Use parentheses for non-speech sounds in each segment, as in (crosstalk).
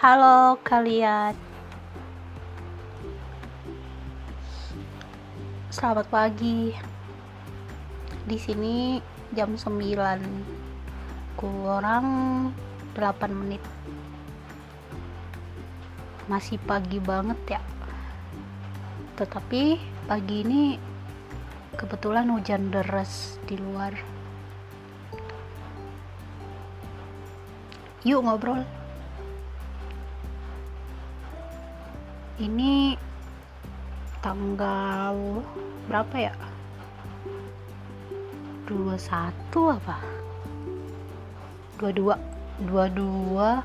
Halo kalian. Selamat pagi. Di sini jam 9 kurang 8 menit. Masih pagi banget ya. Tetapi pagi ini kebetulan hujan deras di luar. Yuk ngobrol. Ini tanggal berapa ya? 21 apa? 22 22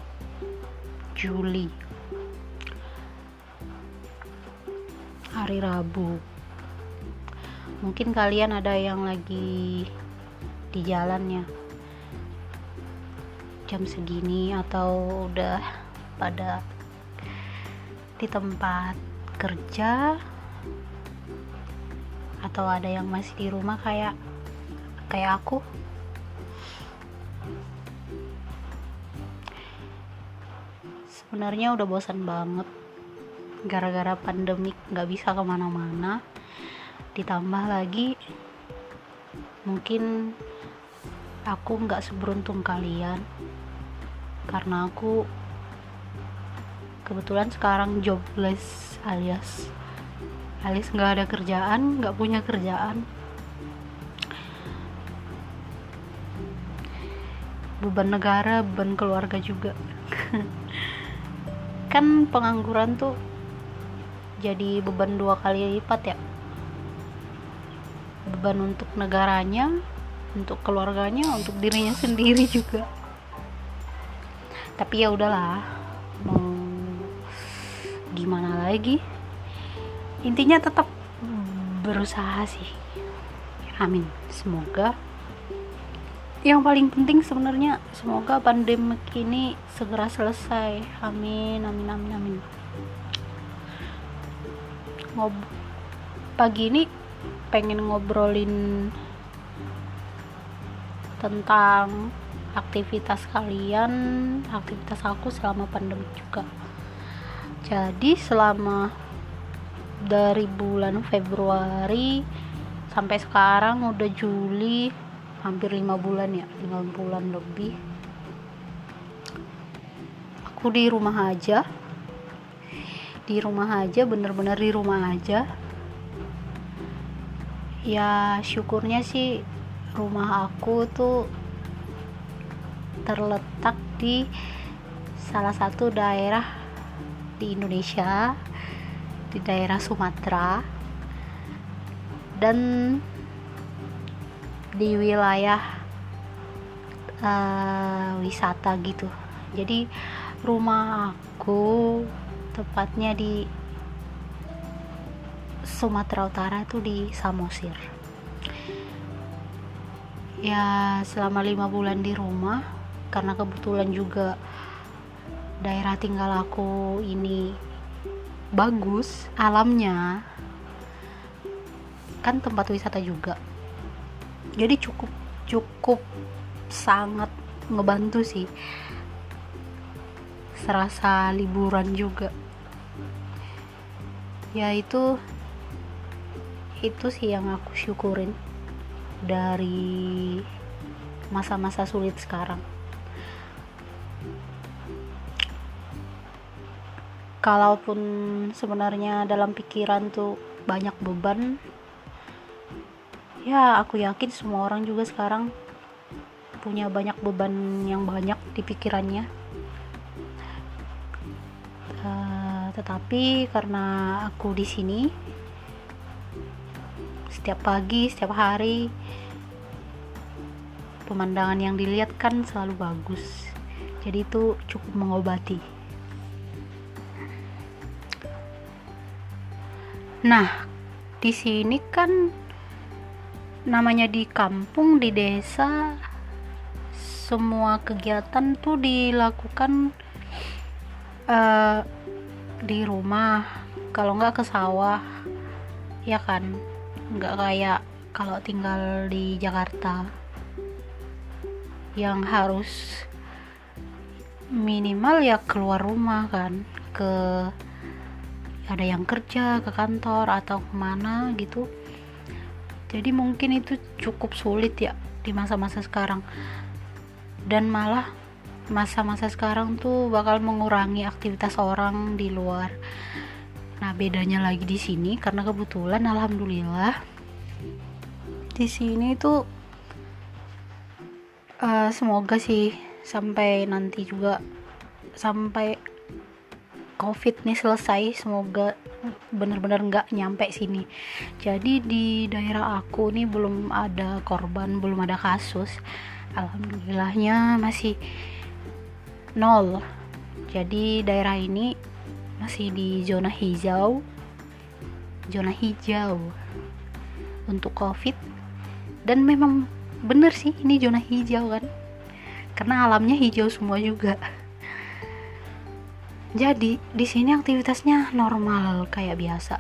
Juli. Hari Rabu. Mungkin kalian ada yang lagi di jalan ya jam segini atau udah pada di tempat kerja atau ada yang masih di rumah kayak kayak aku. Sebenarnya udah bosan banget. Gara-gara pandemik nggak bisa ke mana-mana. Ditambah lagi mungkin aku nggak seberuntung kalian. Karena aku kebetulan sekarang jobless alias alias nggak ada kerjaan nggak punya kerjaan. Beban negara beban keluarga juga. (laughs) Kan pengangguran tuh jadi beban dua kali lipat ya. Beban untuk negaranya untuk keluarganya untuk dirinya sendiri juga. Tapi ya udahlah gimana lagi. Intinya tetap berusaha sih. Amin. Semoga yang paling penting sebenarnya semoga pandemi ini segera selesai. Amin amin amin amin. Ngob pagi ini pengen ngobrolin tentang aktivitas kalian aktivitas aku selama pandemi juga jadi selama dari bulan Februari sampai sekarang udah Juli hampir lima bulan ya lima bulan lebih. Aku di rumah aja. Di rumah aja bener-bener di rumah aja. Ya syukurnya sih rumah aku tuh terletak di salah satu daerah di Indonesia di daerah Sumatera dan di wilayah uh, wisata gitu. Jadi rumah aku tepatnya di Sumatera Utara tuh di Samosir. Ya selama lima bulan di rumah karena kebetulan juga daerah tinggal aku ini bagus alamnya kan tempat wisata juga. Jadi cukup cukup sangat ngebantu sih. Serasa liburan juga. Ya itu itu sih yang aku syukurin dari masa-masa sulit sekarang kalaupun sebenarnya dalam pikiran tuh banyak beban ya aku yakin semua orang juga sekarang punya banyak beban yang banyak di pikirannya. Uh, tetapi karena aku di sini setiap pagi setiap hari pemandangan yang dilihat kan selalu bagus. Jadi itu cukup mengobati nah di sini kan namanya di kampung di desa semua kegiatan tuh dilakukan uh, di rumah kalau nggak ke sawah ya kan? Nggak kayak kalau tinggal di Jakarta yang harus minimal ya keluar rumah kan ke ada yang kerja ke kantor atau ke mana gitu. Jadi mungkin itu cukup sulit ya di masa-masa sekarang. Dan malah masa-masa sekarang tuh bakal mengurangi aktivitas orang di luar. Nah bedanya lagi di sini karena kebetulan alhamdulillah di sini tuh uh, semoga sih sampai nanti juga sampai covid nih selesai semoga bener-bener nggak nyampe sini. Jadi di daerah aku nih belum ada korban belum ada kasus. Alhamdulillahnya masih nol. Jadi daerah ini masih di zona hijau zona hijau untuk covid. Dan memang bener sih ini zona hijau kan. Karena alamnya hijau semua juga jadi di sini aktivitasnya normal kayak biasa.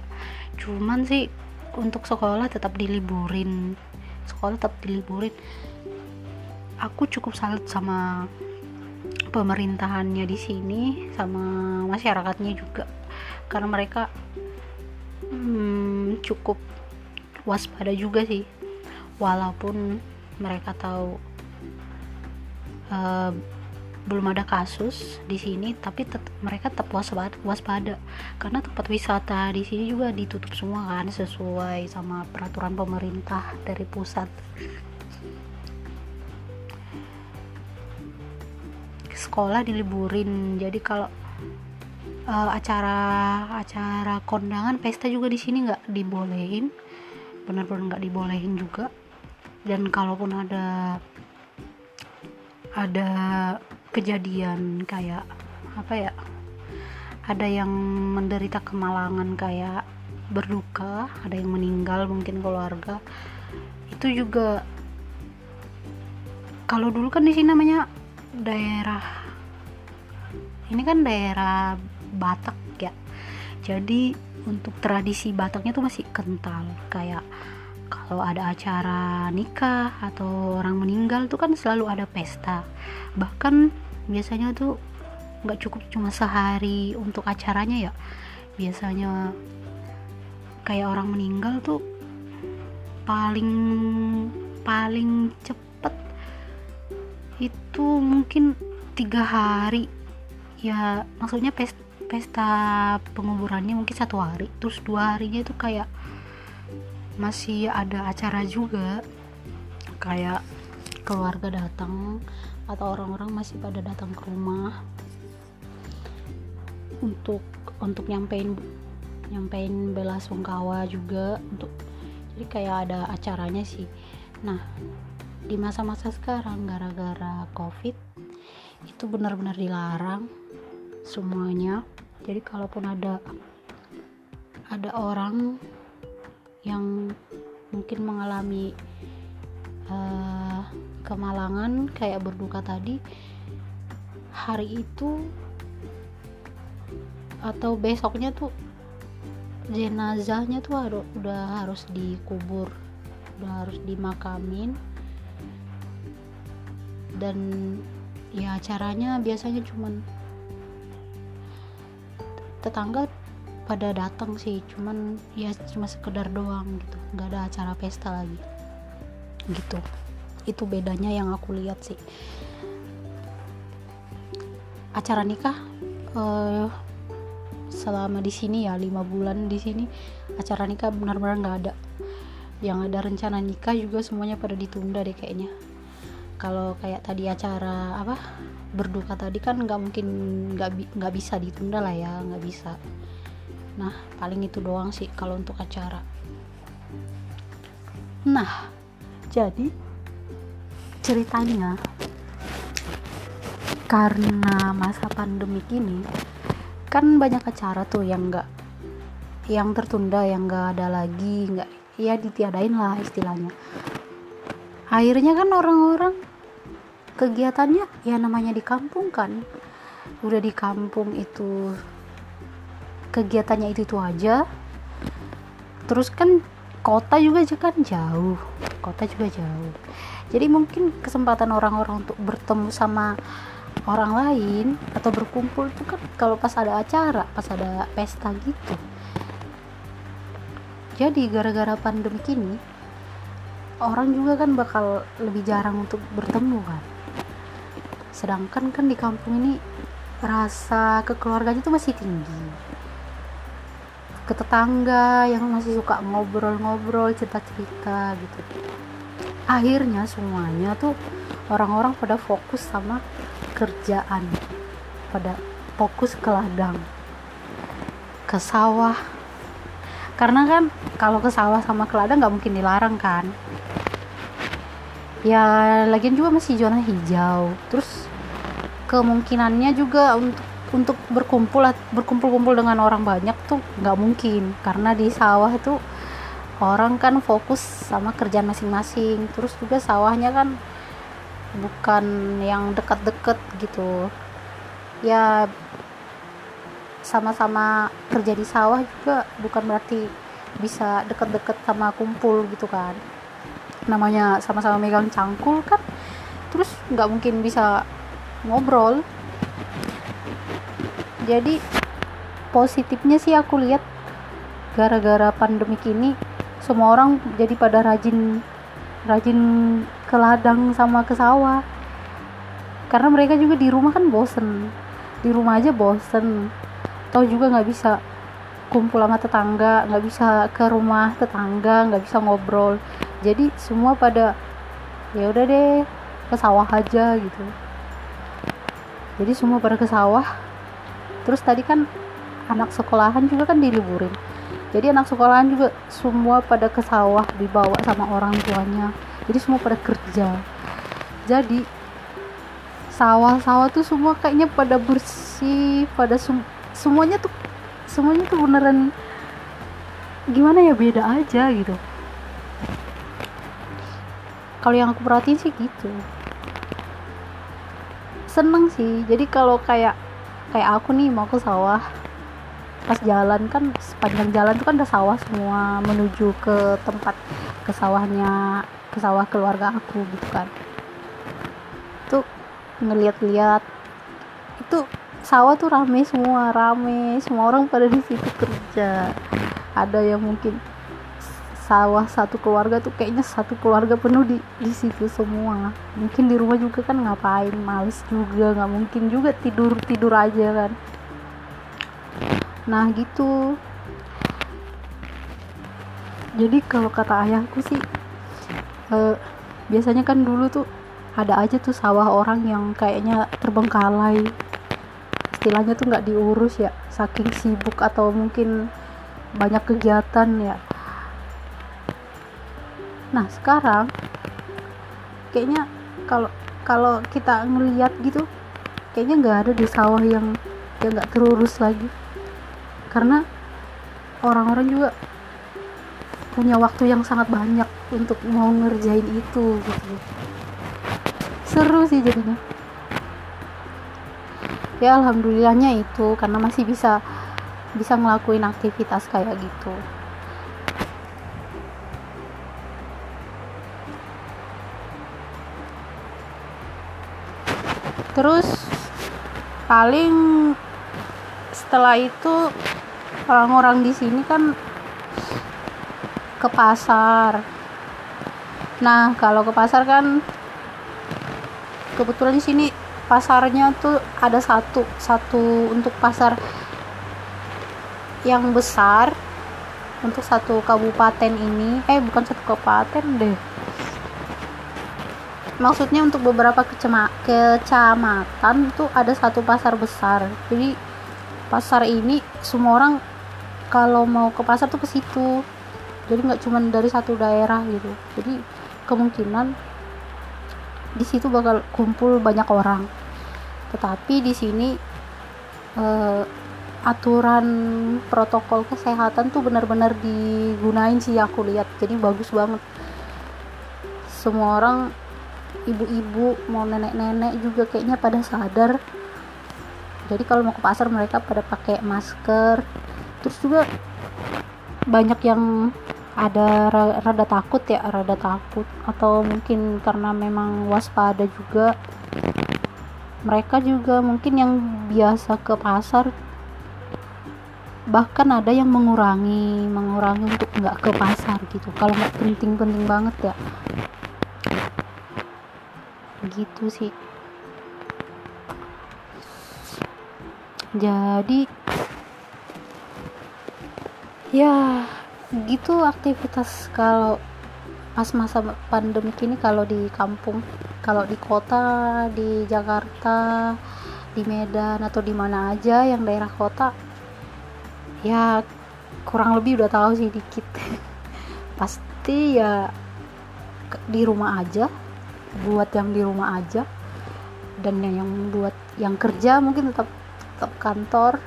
Cuman sih untuk sekolah tetap diliburin. Sekolah tetap diliburin. Aku cukup salut sama pemerintahannya di sini sama masyarakatnya juga. Karena mereka hmm, cukup waspada juga sih. Walaupun mereka tahu uh, belum ada kasus di sini tapi tetap, mereka tetap waspada, waspada. Karena tempat wisata di sini juga ditutup semua kan sesuai sama peraturan pemerintah dari pusat. Sekolah diliburin jadi kalau uh, acara acara kondangan pesta juga di sini nggak dibolehin. Benar-benar nggak dibolehin juga. Dan kalaupun ada ada kejadian kayak apa ya ada yang menderita kemalangan kayak berduka ada yang meninggal mungkin keluarga. Itu juga kalau dulu kan di sini namanya daerah ini kan daerah Batak ya. Jadi untuk tradisi Bataknya tuh masih kental kayak kalau ada acara nikah atau orang meninggal tuh kan selalu ada pesta. Bahkan biasanya tuh nggak cukup cuma sehari untuk acaranya ya. Biasanya kayak orang meninggal tuh paling paling cepet itu mungkin tiga hari. Ya maksudnya pesta, pesta penguburannya mungkin satu hari. Terus dua harinya itu kayak masih ada acara juga. Kayak keluarga datang atau orang-orang masih pada datang ke rumah untuk untuk nyampein nyampein bela sungkawa juga untuk jadi kayak ada acaranya sih. Nah di masa-masa sekarang gara-gara covid itu benar-benar dilarang semuanya. Jadi kalaupun ada ada orang yang mungkin mengalami uh, kemalangan kayak berduka tadi hari itu atau besoknya tuh jenazahnya tuh harus udah harus dikubur udah harus dimakamin. Dan ya caranya biasanya cuman tetangga pada datang sih cuman ya cuma sekedar doang gitu. Nggak ada acara pesta lagi. Gitu. Itu bedanya yang aku lihat sih. Acara nikah uh, selama di sini ya lima bulan di sini acara nikah benar-benar nggak ada. Yang ada rencana nikah juga semuanya pada ditunda deh kayaknya. Kalau kayak tadi acara apa berduka tadi kan nggak mungkin nggak nggak bisa ditunda lah ya nggak bisa nah paling itu doang sih kalau untuk acara. Nah jadi ceritanya karena masa pandemik ini kan banyak acara tuh yang nggak yang tertunda yang nggak ada lagi nggak ya ditiadain lah istilahnya. Akhirnya kan orang-orang kegiatannya ya namanya di kampung kan. Udah di kampung itu kegiatannya itu itu aja. Terus kan kota juga kan jauh kota juga jauh. Jadi mungkin kesempatan orang-orang untuk bertemu sama orang lain atau berkumpul tuh kan kalau pas ada acara pas ada pesta gitu. Jadi gara-gara pandemi ini orang juga kan bakal lebih jarang untuk bertemu kan. Sedangkan kan di kampung ini rasa kekeluarganya tuh masih tinggi ke tetangga yang masih suka ngobrol-ngobrol cerita-cerita gitu. Akhirnya semuanya tuh orang-orang pada fokus sama kerjaan pada fokus ke ladang ke sawah. Karena kan kalau ke sawah sama ke ladang nggak mungkin dilarang kan. Ya lagian juga masih zona hijau. Terus kemungkinannya juga untuk untuk berkumpul berkumpul-kumpul dengan orang banyak tuh nggak mungkin. Karena di sawah itu orang kan fokus sama kerjaan masing-masing. Terus juga sawahnya kan bukan yang dekat-dekat gitu. Ya sama-sama kerja di sawah juga bukan berarti bisa deket-deket sama kumpul gitu kan. Namanya sama-sama megang cangkul kan terus nggak mungkin bisa ngobrol jadi positifnya sih aku lihat gara-gara pandemi ini semua orang jadi pada rajin rajin ke ladang sama ke sawah. Karena mereka juga di rumah kan bosen. Di rumah aja bosen. Tau juga nggak bisa kumpul sama tetangga nggak bisa ke rumah tetangga nggak bisa ngobrol. Jadi semua pada ya udah deh ke sawah aja gitu. Jadi semua pada ke sawah terus tadi kan anak sekolahan juga kan diliburin. Jadi anak sekolahan juga semua pada ke sawah dibawa sama orang tuanya. Jadi semua pada kerja. Jadi sawah-sawah tuh semua kayaknya pada bersih pada sem semuanya tuh semuanya tuh beneran gimana ya beda aja gitu. Kalau yang aku perhatiin sih gitu. Seneng sih. Jadi kalau kayak kayak aku nih mau ke sawah. Pas jalan kan sepanjang jalan tuh kan ada sawah semua menuju ke tempat ke sawahnya ke sawah keluarga aku gitu kan. Tuh ngeliat-liat itu sawah tuh rame semua rame. Semua orang pada di situ kerja. Ada yang mungkin sawah satu keluarga tuh kayaknya satu keluarga penuh di di situ semua. Mungkin di rumah juga kan ngapain males juga nggak mungkin juga tidur tidur aja kan. Nah gitu. Jadi kalau kata ayahku sih eh, biasanya kan dulu tuh ada aja tuh sawah orang yang kayaknya terbengkalai. Istilahnya tuh nggak diurus ya saking sibuk atau mungkin banyak kegiatan ya nah sekarang kayaknya kalau kalau kita ngeliat gitu kayaknya nggak ada di sawah yang yang nggak terurus lagi. Karena orang-orang juga punya waktu yang sangat banyak untuk mau ngerjain itu gitu seru sih jadinya. Ya alhamdulillahnya itu karena masih bisa bisa ngelakuin aktivitas kayak gitu terus paling setelah itu orang-orang di sini kan ke pasar. Nah kalau ke pasar kan kebetulan di sini pasarnya tuh ada satu satu untuk pasar yang besar untuk satu kabupaten ini. Eh bukan satu kabupaten deh maksudnya untuk beberapa kecema kecamatan tuh ada satu pasar besar. Jadi pasar ini semua orang kalau mau ke pasar tuh ke situ. Jadi nggak cuma dari satu daerah gitu. Jadi kemungkinan di situ bakal kumpul banyak orang. Tetapi di sini eh, aturan protokol kesehatan tuh benar-benar digunain sih aku lihat. Jadi bagus banget. Semua orang ibu-ibu mau nenek-nenek juga kayaknya pada sadar. Jadi kalau mau ke pasar mereka pada pakai masker. Terus juga banyak yang ada rada takut ya rada takut. Atau mungkin karena memang waspada juga. Mereka juga mungkin yang biasa ke pasar. Bahkan ada yang mengurangi mengurangi untuk nggak ke pasar gitu. Kalau nggak penting-penting banget ya gitu sih. Jadi ya gitu aktivitas kalau pas masa pandemi ini kalau di kampung kalau di kota di Jakarta di Medan atau di mana aja yang daerah kota ya kurang lebih udah tahu sih dikit. (laughs) Pasti ya di rumah aja buat yang di rumah aja. Dan yang, buat yang kerja mungkin tetap tetap kantor.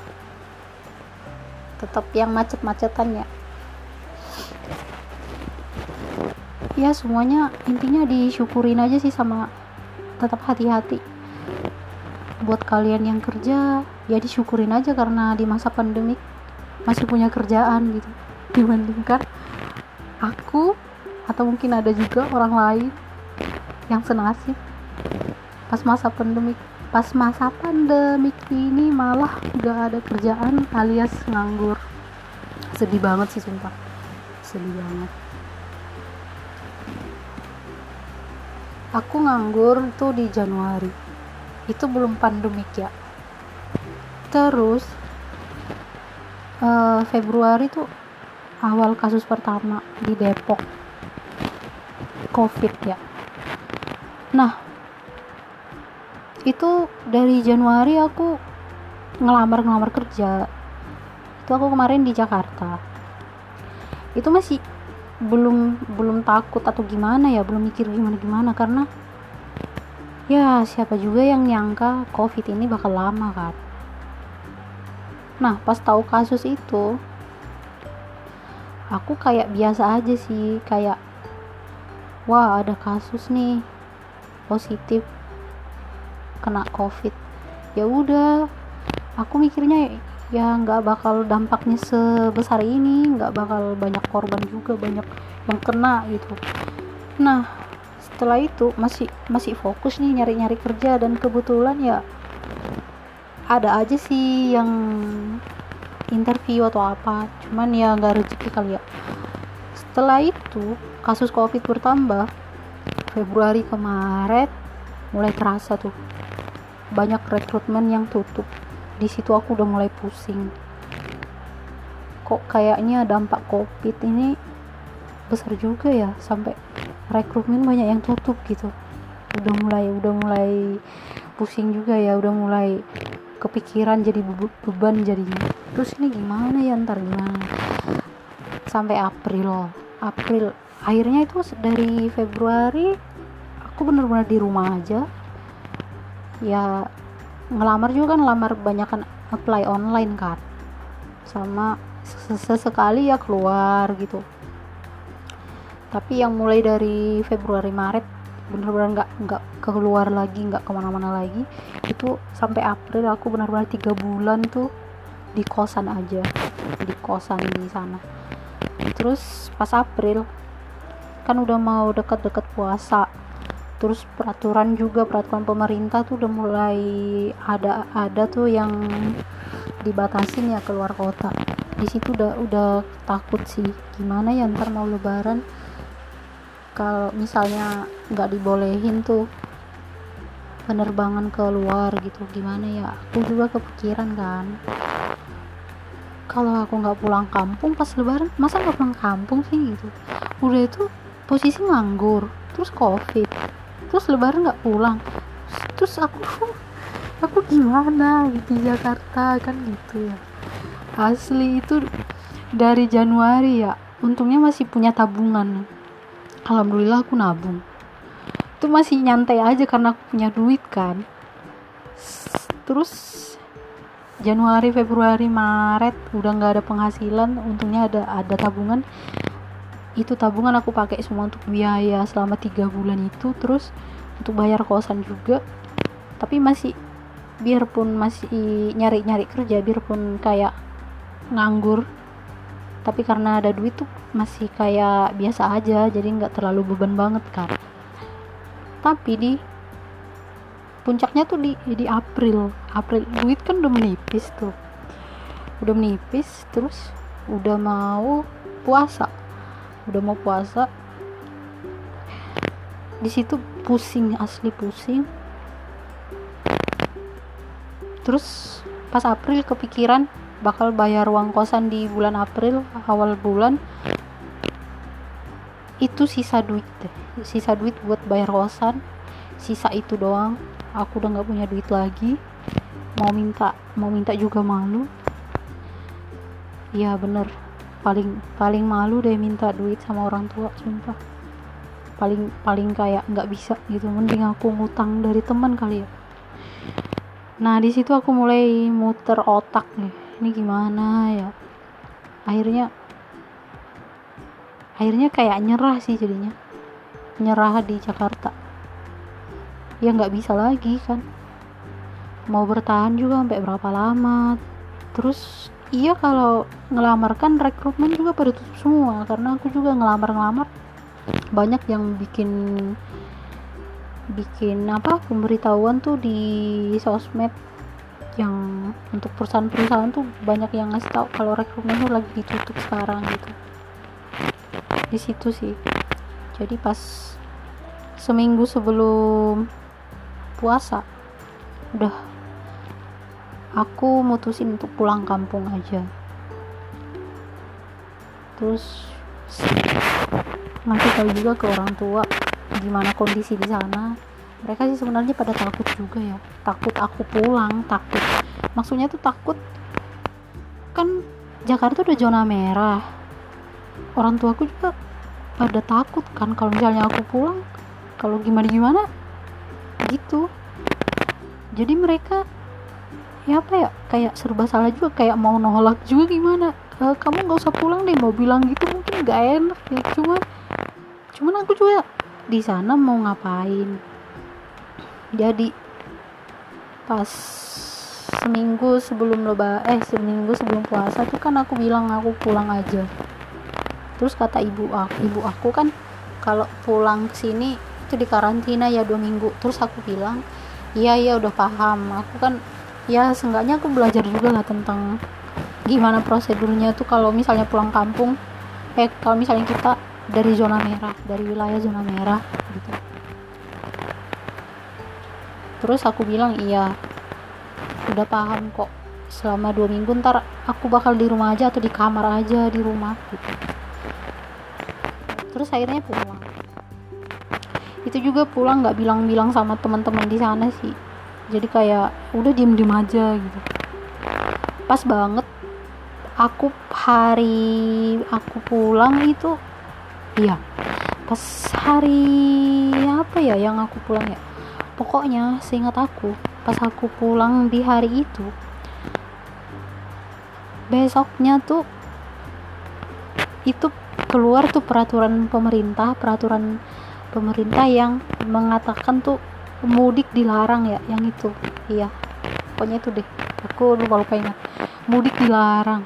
Tetap yang macet-macetan ya. Ya semuanya intinya disyukurin aja sih sama tetap hati-hati. Buat kalian yang kerja ya disyukurin aja karena di masa pandemik masih punya kerjaan gitu. (laughs) Dibandingkan aku atau mungkin ada juga orang lain yang senasib pas masa pandemik pas masa pandemik ini malah gak ada kerjaan alias nganggur. Sedih banget sih sumpah. Sedih banget. Aku nganggur tuh di Januari. Itu belum pandemik ya. Terus uh, Februari tuh awal kasus pertama di Depok. COVID ya nah itu dari Januari aku ngelamar-ngelamar kerja. Itu aku kemarin di Jakarta. Itu masih belum belum takut atau gimana ya belum mikir gimana gimana karena ya siapa juga yang nyangka covid ini bakal lama kan. Nah pas tahu kasus itu aku kayak biasa aja sih kayak wah ada kasus nih positif kena covid. Ya udah aku mikirnya ya nggak bakal dampaknya sebesar ini nggak bakal banyak korban juga banyak yang kena gitu. Nah setelah itu masih masih fokus nih nyari-nyari kerja dan kebetulan ya ada aja sih yang interview atau apa cuman ya nggak rezeki kali ya. Setelah itu kasus covid bertambah Februari kemarin mulai terasa tuh. Banyak rekrutmen yang tutup. Di situ aku udah mulai pusing. Kok kayaknya dampak covid ini besar juga ya sampai rekrutmen banyak yang tutup gitu. Udah mulai udah mulai pusing juga ya udah mulai kepikiran jadi beban jadinya. Terus ini gimana ya ntar gimana? Sampai April. April akhirnya itu dari Februari aku bener-bener di rumah aja. Ya ngelamar juga kan ngelamar banyak kan apply online kan sama sesekali ya keluar gitu. Tapi yang mulai dari Februari Maret bener-bener nggak nggak keluar lagi nggak ke mana-mana lagi. Itu sampai April aku benar-benar tiga bulan tuh di kosan aja. Di kosan di sana. Terus pas April kan udah mau deket-deket puasa terus peraturan juga peraturan pemerintah tuh udah mulai ada ada tuh yang dibatasin ya keluar kota. Di situ udah udah takut sih gimana ya ntar mau lebaran? Kalau misalnya nggak dibolehin tuh penerbangan keluar gitu gimana ya? Aku juga kepikiran kan. Kalau aku nggak pulang kampung pas lebaran masa nggak pulang kampung sih gitu? Udah itu posisi nganggur terus covid terus lebaran nggak pulang? Terus aku (laughs) aku gimana gitu di Jakarta? Kan gitu ya. Asli itu dari Januari ya. Untungnya masih punya tabungan. Alhamdulillah aku nabung. Itu masih nyantai aja karena aku punya duit kan. Terus Januari Februari Maret udah nggak ada penghasilan. Untungnya ada ada tabungan itu tabungan aku pakai semua untuk biaya selama tiga bulan itu terus untuk bayar kosan juga. Tapi masih biarpun masih nyari-nyari kerja biarpun kayak nganggur tapi karena ada duit tuh masih kayak biasa aja jadi nggak terlalu beban banget kan tapi di puncaknya tuh di di April. April duit kan udah menipis tuh. Udah menipis terus udah mau puasa udah mau puasa. Di situ pusing asli pusing. Terus pas April kepikiran bakal bayar uang kosan di bulan April awal bulan. Itu sisa duit sisa duit buat bayar kosan. Sisa itu doang aku udah nggak punya duit lagi. Mau minta mau minta juga malu. Iya bener paling paling malu deh minta duit sama orang tua sumpah. Paling paling kayak nggak bisa gitu mending aku ngutang dari teman kali ya. Nah di situ aku mulai muter otak nih. Ini gimana ya? Akhirnya akhirnya kayak nyerah sih jadinya. Nyerah di Jakarta. Ya nggak bisa lagi kan. Mau bertahan juga sampai berapa lama. Terus iya kalau ngelamar kan rekrutmen juga pada tutup semua karena aku juga ngelamar-ngelamar. Banyak yang bikin bikin apa pemberitahuan tuh di sosmed yang untuk perusahaan-perusahaan tuh banyak yang ngasih tahu kalau rekrutmen tuh lagi ditutup sekarang gitu. Di situ sih. Jadi pas seminggu sebelum puasa udah aku mutusin untuk pulang kampung aja. Terus ngasih tahu juga ke orang tua gimana kondisi di sana. Mereka sih sebenarnya pada takut juga ya. Takut aku pulang takut. Maksudnya tuh takut kan Jakarta udah zona merah. Orang tuaku juga pada takut kan kalau misalnya aku pulang kalau gimana gimana gitu. Jadi mereka ya apa ya? Kayak serba salah juga kayak mau nolak juga gimana? E, kamu nggak usah pulang deh mau bilang gitu mungkin gak enak ya cuma cuman aku juga di sana mau ngapain? Jadi pas seminggu sebelum leba eh seminggu sebelum puasa tuh kan aku bilang aku pulang aja. Terus kata ibu aku ibu aku kan kalau pulang ke sini itu di karantina ya dua minggu. Terus aku bilang iya iya udah paham. Aku kan ya seenggaknya aku belajar juga lah tentang gimana prosedurnya tuh kalau misalnya pulang kampung eh kalau misalnya kita dari zona merah dari wilayah zona merah gitu. Terus aku bilang iya udah paham kok. Selama dua minggu ntar aku bakal di rumah aja atau di kamar aja di rumah gitu. Terus akhirnya pulang. Itu juga pulang nggak bilang-bilang sama teman-teman di sana sih jadi kayak udah diem-diem aja gitu. Pas banget aku hari aku pulang itu iya pas hari apa ya yang aku pulang ya? Pokoknya seingat aku pas aku pulang di hari itu besoknya tuh itu keluar tuh peraturan pemerintah peraturan pemerintah yang mengatakan tuh mudik dilarang ya yang itu. Iya. Pokoknya itu deh. Aku lupa lupa ingat. Mudik dilarang.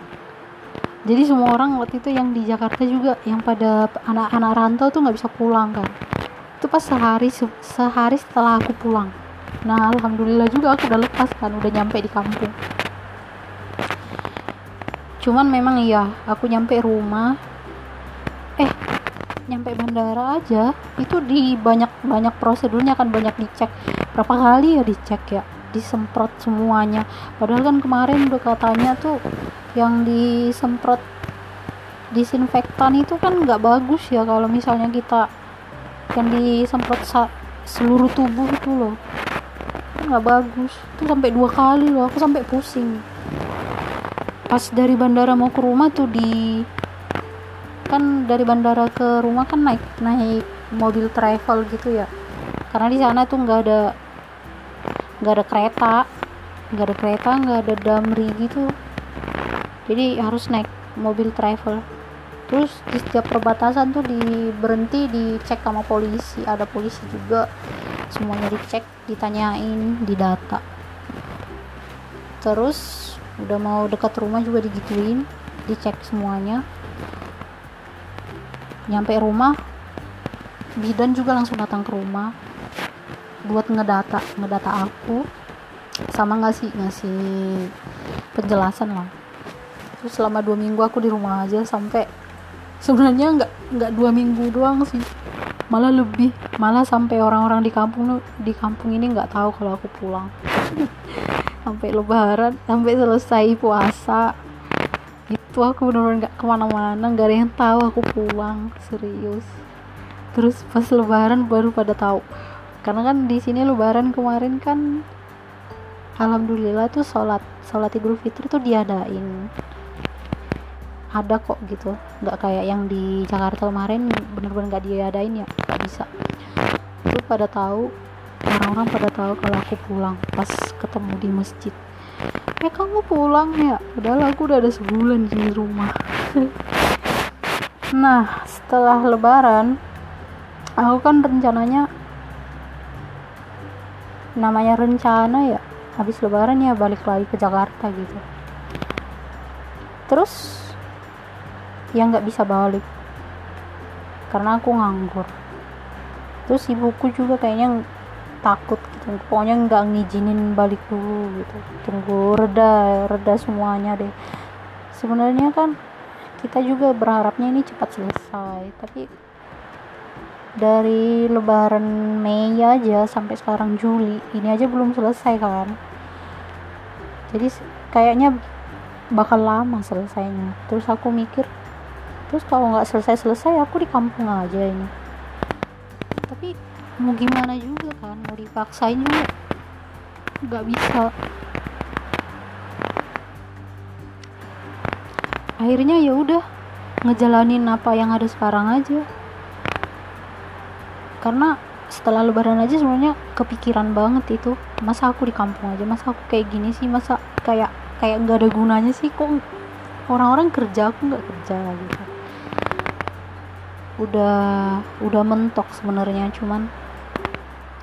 Jadi semua orang waktu itu yang di Jakarta juga yang pada anak-anak rantau tuh nggak bisa pulang kan? Itu pas sehari sehari setelah aku pulang. Nah alhamdulillah juga aku udah lepas kan? Udah nyampe di kampung. Cuman memang iya aku nyampe rumah. Eh nyampe bandara aja itu di banyak banyak prosedurnya kan banyak dicek. Berapa kali ya dicek ya? Disemprot semuanya. Padahal kan kemarin udah katanya tuh yang disemprot disinfektan itu kan nggak bagus ya kalau misalnya kita yang disemprot seluruh tubuh itu loh. Nggak bagus. Itu sampai dua kali loh aku sampai pusing. Pas dari bandara mau ke rumah tuh di kan dari bandara ke rumah kan naik naik mobil travel gitu ya. Karena di sana tuh nggak ada nggak ada kereta nggak ada kereta nggak ada damri gitu. Jadi harus naik mobil travel. Terus di setiap perbatasan tuh di berhenti dicek sama polisi. Ada polisi juga. Semuanya dicek ditanyain didata. Terus udah mau dekat rumah juga digituin dicek semuanya nyampe rumah bidan juga langsung datang ke rumah buat ngedata ngedata aku sama ngasih ngasih penjelasan lah. Terus selama dua minggu aku di rumah aja sampai sebenarnya nggak nggak dua minggu doang sih. Malah lebih malah sampai orang-orang di kampung di kampung ini nggak tahu kalau aku pulang. (laughs) Sampai lebaran sampai selesai puasa itu aku bener-bener nggak ke mana-mana nggak ada yang tahu aku pulang serius. Terus pas lebaran baru pada tahu. Karena kan di sini lebaran kemarin kan alhamdulillah tuh sholat sholat idul fitri tuh diadain. Ada kok gitu nggak kayak yang di Jakarta kemarin bener-bener nggak diadain ya nggak bisa. Itu pada tahu orang-orang pada tahu kalau aku pulang pas ketemu di masjid ya kamu pulang ya? Padahal aku udah ada sebulan di rumah. (laughs) Nah setelah lebaran aku kan rencananya namanya rencana ya habis lebaran ya balik lagi ke Jakarta gitu. Terus yang nggak bisa balik. Karena aku nganggur. Terus ibuku juga kayaknya takut gitu. Pokoknya nggak ngizinin balik dulu gitu. Tunggu reda reda semuanya deh. Sebenarnya kan kita juga berharapnya ini cepat selesai tapi dari lebaran Mei aja sampai sekarang Juli ini aja belum selesai kan. Jadi kayaknya bakal lama selesainya. Terus aku mikir terus kalau nggak selesai-selesai aku di kampung aja ini. Tapi mau gimana juga kan mau dipaksain juga. Nggak bisa. Akhirnya ya udah ngejalanin apa yang ada sekarang aja. Karena setelah lebaran aja sebenarnya kepikiran banget itu masa aku di kampung aja masa aku kayak gini sih masa kayak kayak nggak ada gunanya sih kok orang-orang kerja aku nggak kerja gitu. Udah udah mentok sebenarnya cuman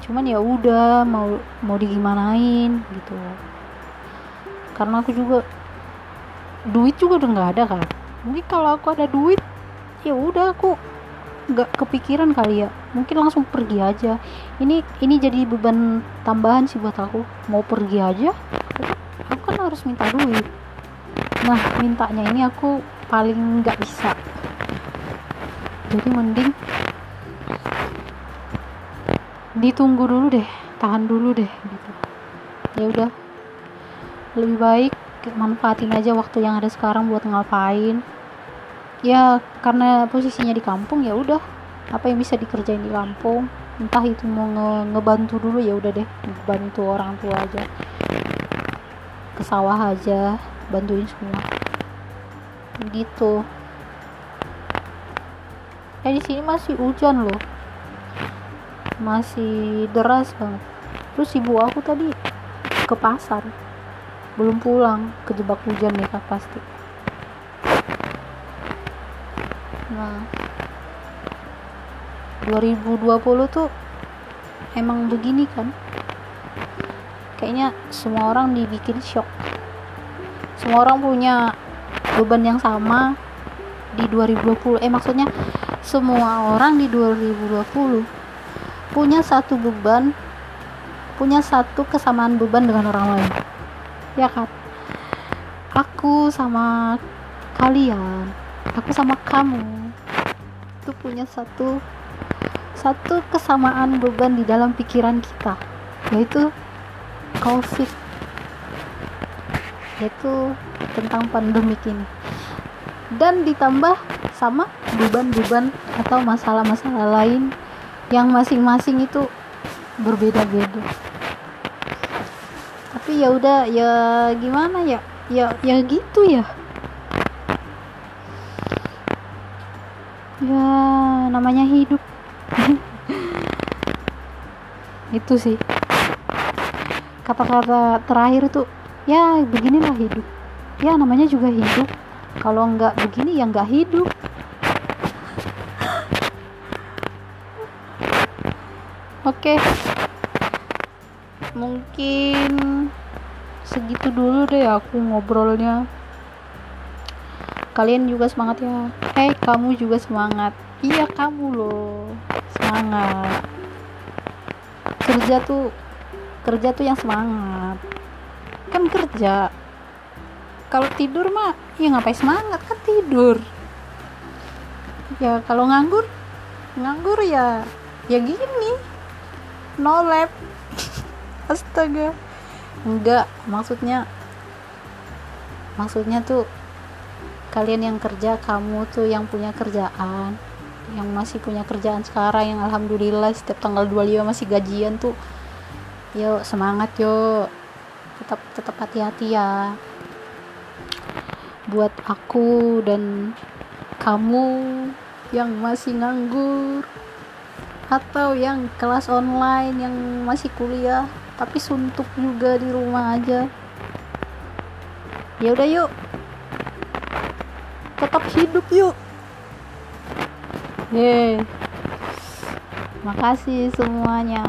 cuman ya udah mau mau digimanain gitu. Karena aku juga duit juga udah nggak ada kan mungkin kalau aku ada duit ya udah aku nggak kepikiran kali ya. Mungkin langsung pergi aja. Ini ini jadi beban tambahan sih buat aku. Mau pergi aja aku kan harus minta duit. Nah mintanya ini aku paling nggak bisa. Jadi mending ditunggu dulu deh tahan dulu deh gitu. Ya udah. Lebih baik manfaatin aja waktu yang ada sekarang buat ngapain. Ya karena posisinya di kampung ya udah. Apa yang bisa dikerjain di kampung? Entah itu mau nge ngebantu dulu ya udah deh. Bantu orang tua aja. Ke sawah aja bantuin semua. Gitu. Eh di sini masih hujan loh masih deras banget. Terus ibu aku tadi ke pasar belum pulang kejebak hujan nih kak pasti. Nah 2020 tuh emang begini kan? Kayaknya semua orang dibikin shock. Semua orang punya beban yang sama di 2020 eh maksudnya semua orang di 2020 punya satu beban punya satu kesamaan beban dengan orang lain. Ya kan? Aku sama kalian aku sama kamu itu punya satu satu kesamaan beban di dalam pikiran kita yaitu covid yaitu tentang pandemik ini. Dan ditambah sama beban-beban atau masalah-masalah lain yang masing-masing itu berbeda-beda. Tapi ya udah ya gimana ya? Ya ya gitu ya. Ya namanya hidup. (laughs) Itu sih. Kata-kata terakhir itu ya beginilah hidup. Ya namanya juga hidup. Kalau nggak begini ya nggak hidup oke. Mungkin segitu dulu deh aku ngobrolnya. Kalian juga semangat ya. Eh kamu juga semangat. Iya kamu loh. Semangat. Kerja tuh kerja tuh yang semangat. Kan kerja. Kalau tidur mah ya ngapain semangat? Kan tidur. Ya kalau nganggur nganggur ya ya gini no lab. Astaga. Enggak maksudnya maksudnya tuh kalian yang kerja kamu tuh yang punya kerjaan yang masih punya kerjaan sekarang yang alhamdulillah setiap tanggal 25 masih gajian tuh yuk semangat yuk tetap tetap hati-hati ya. Buat aku dan kamu yang masih nganggur atau yang kelas online yang masih kuliah tapi suntuk juga di rumah aja ya udah yuk tetap hidup yuk Yeay. Makasih semuanya.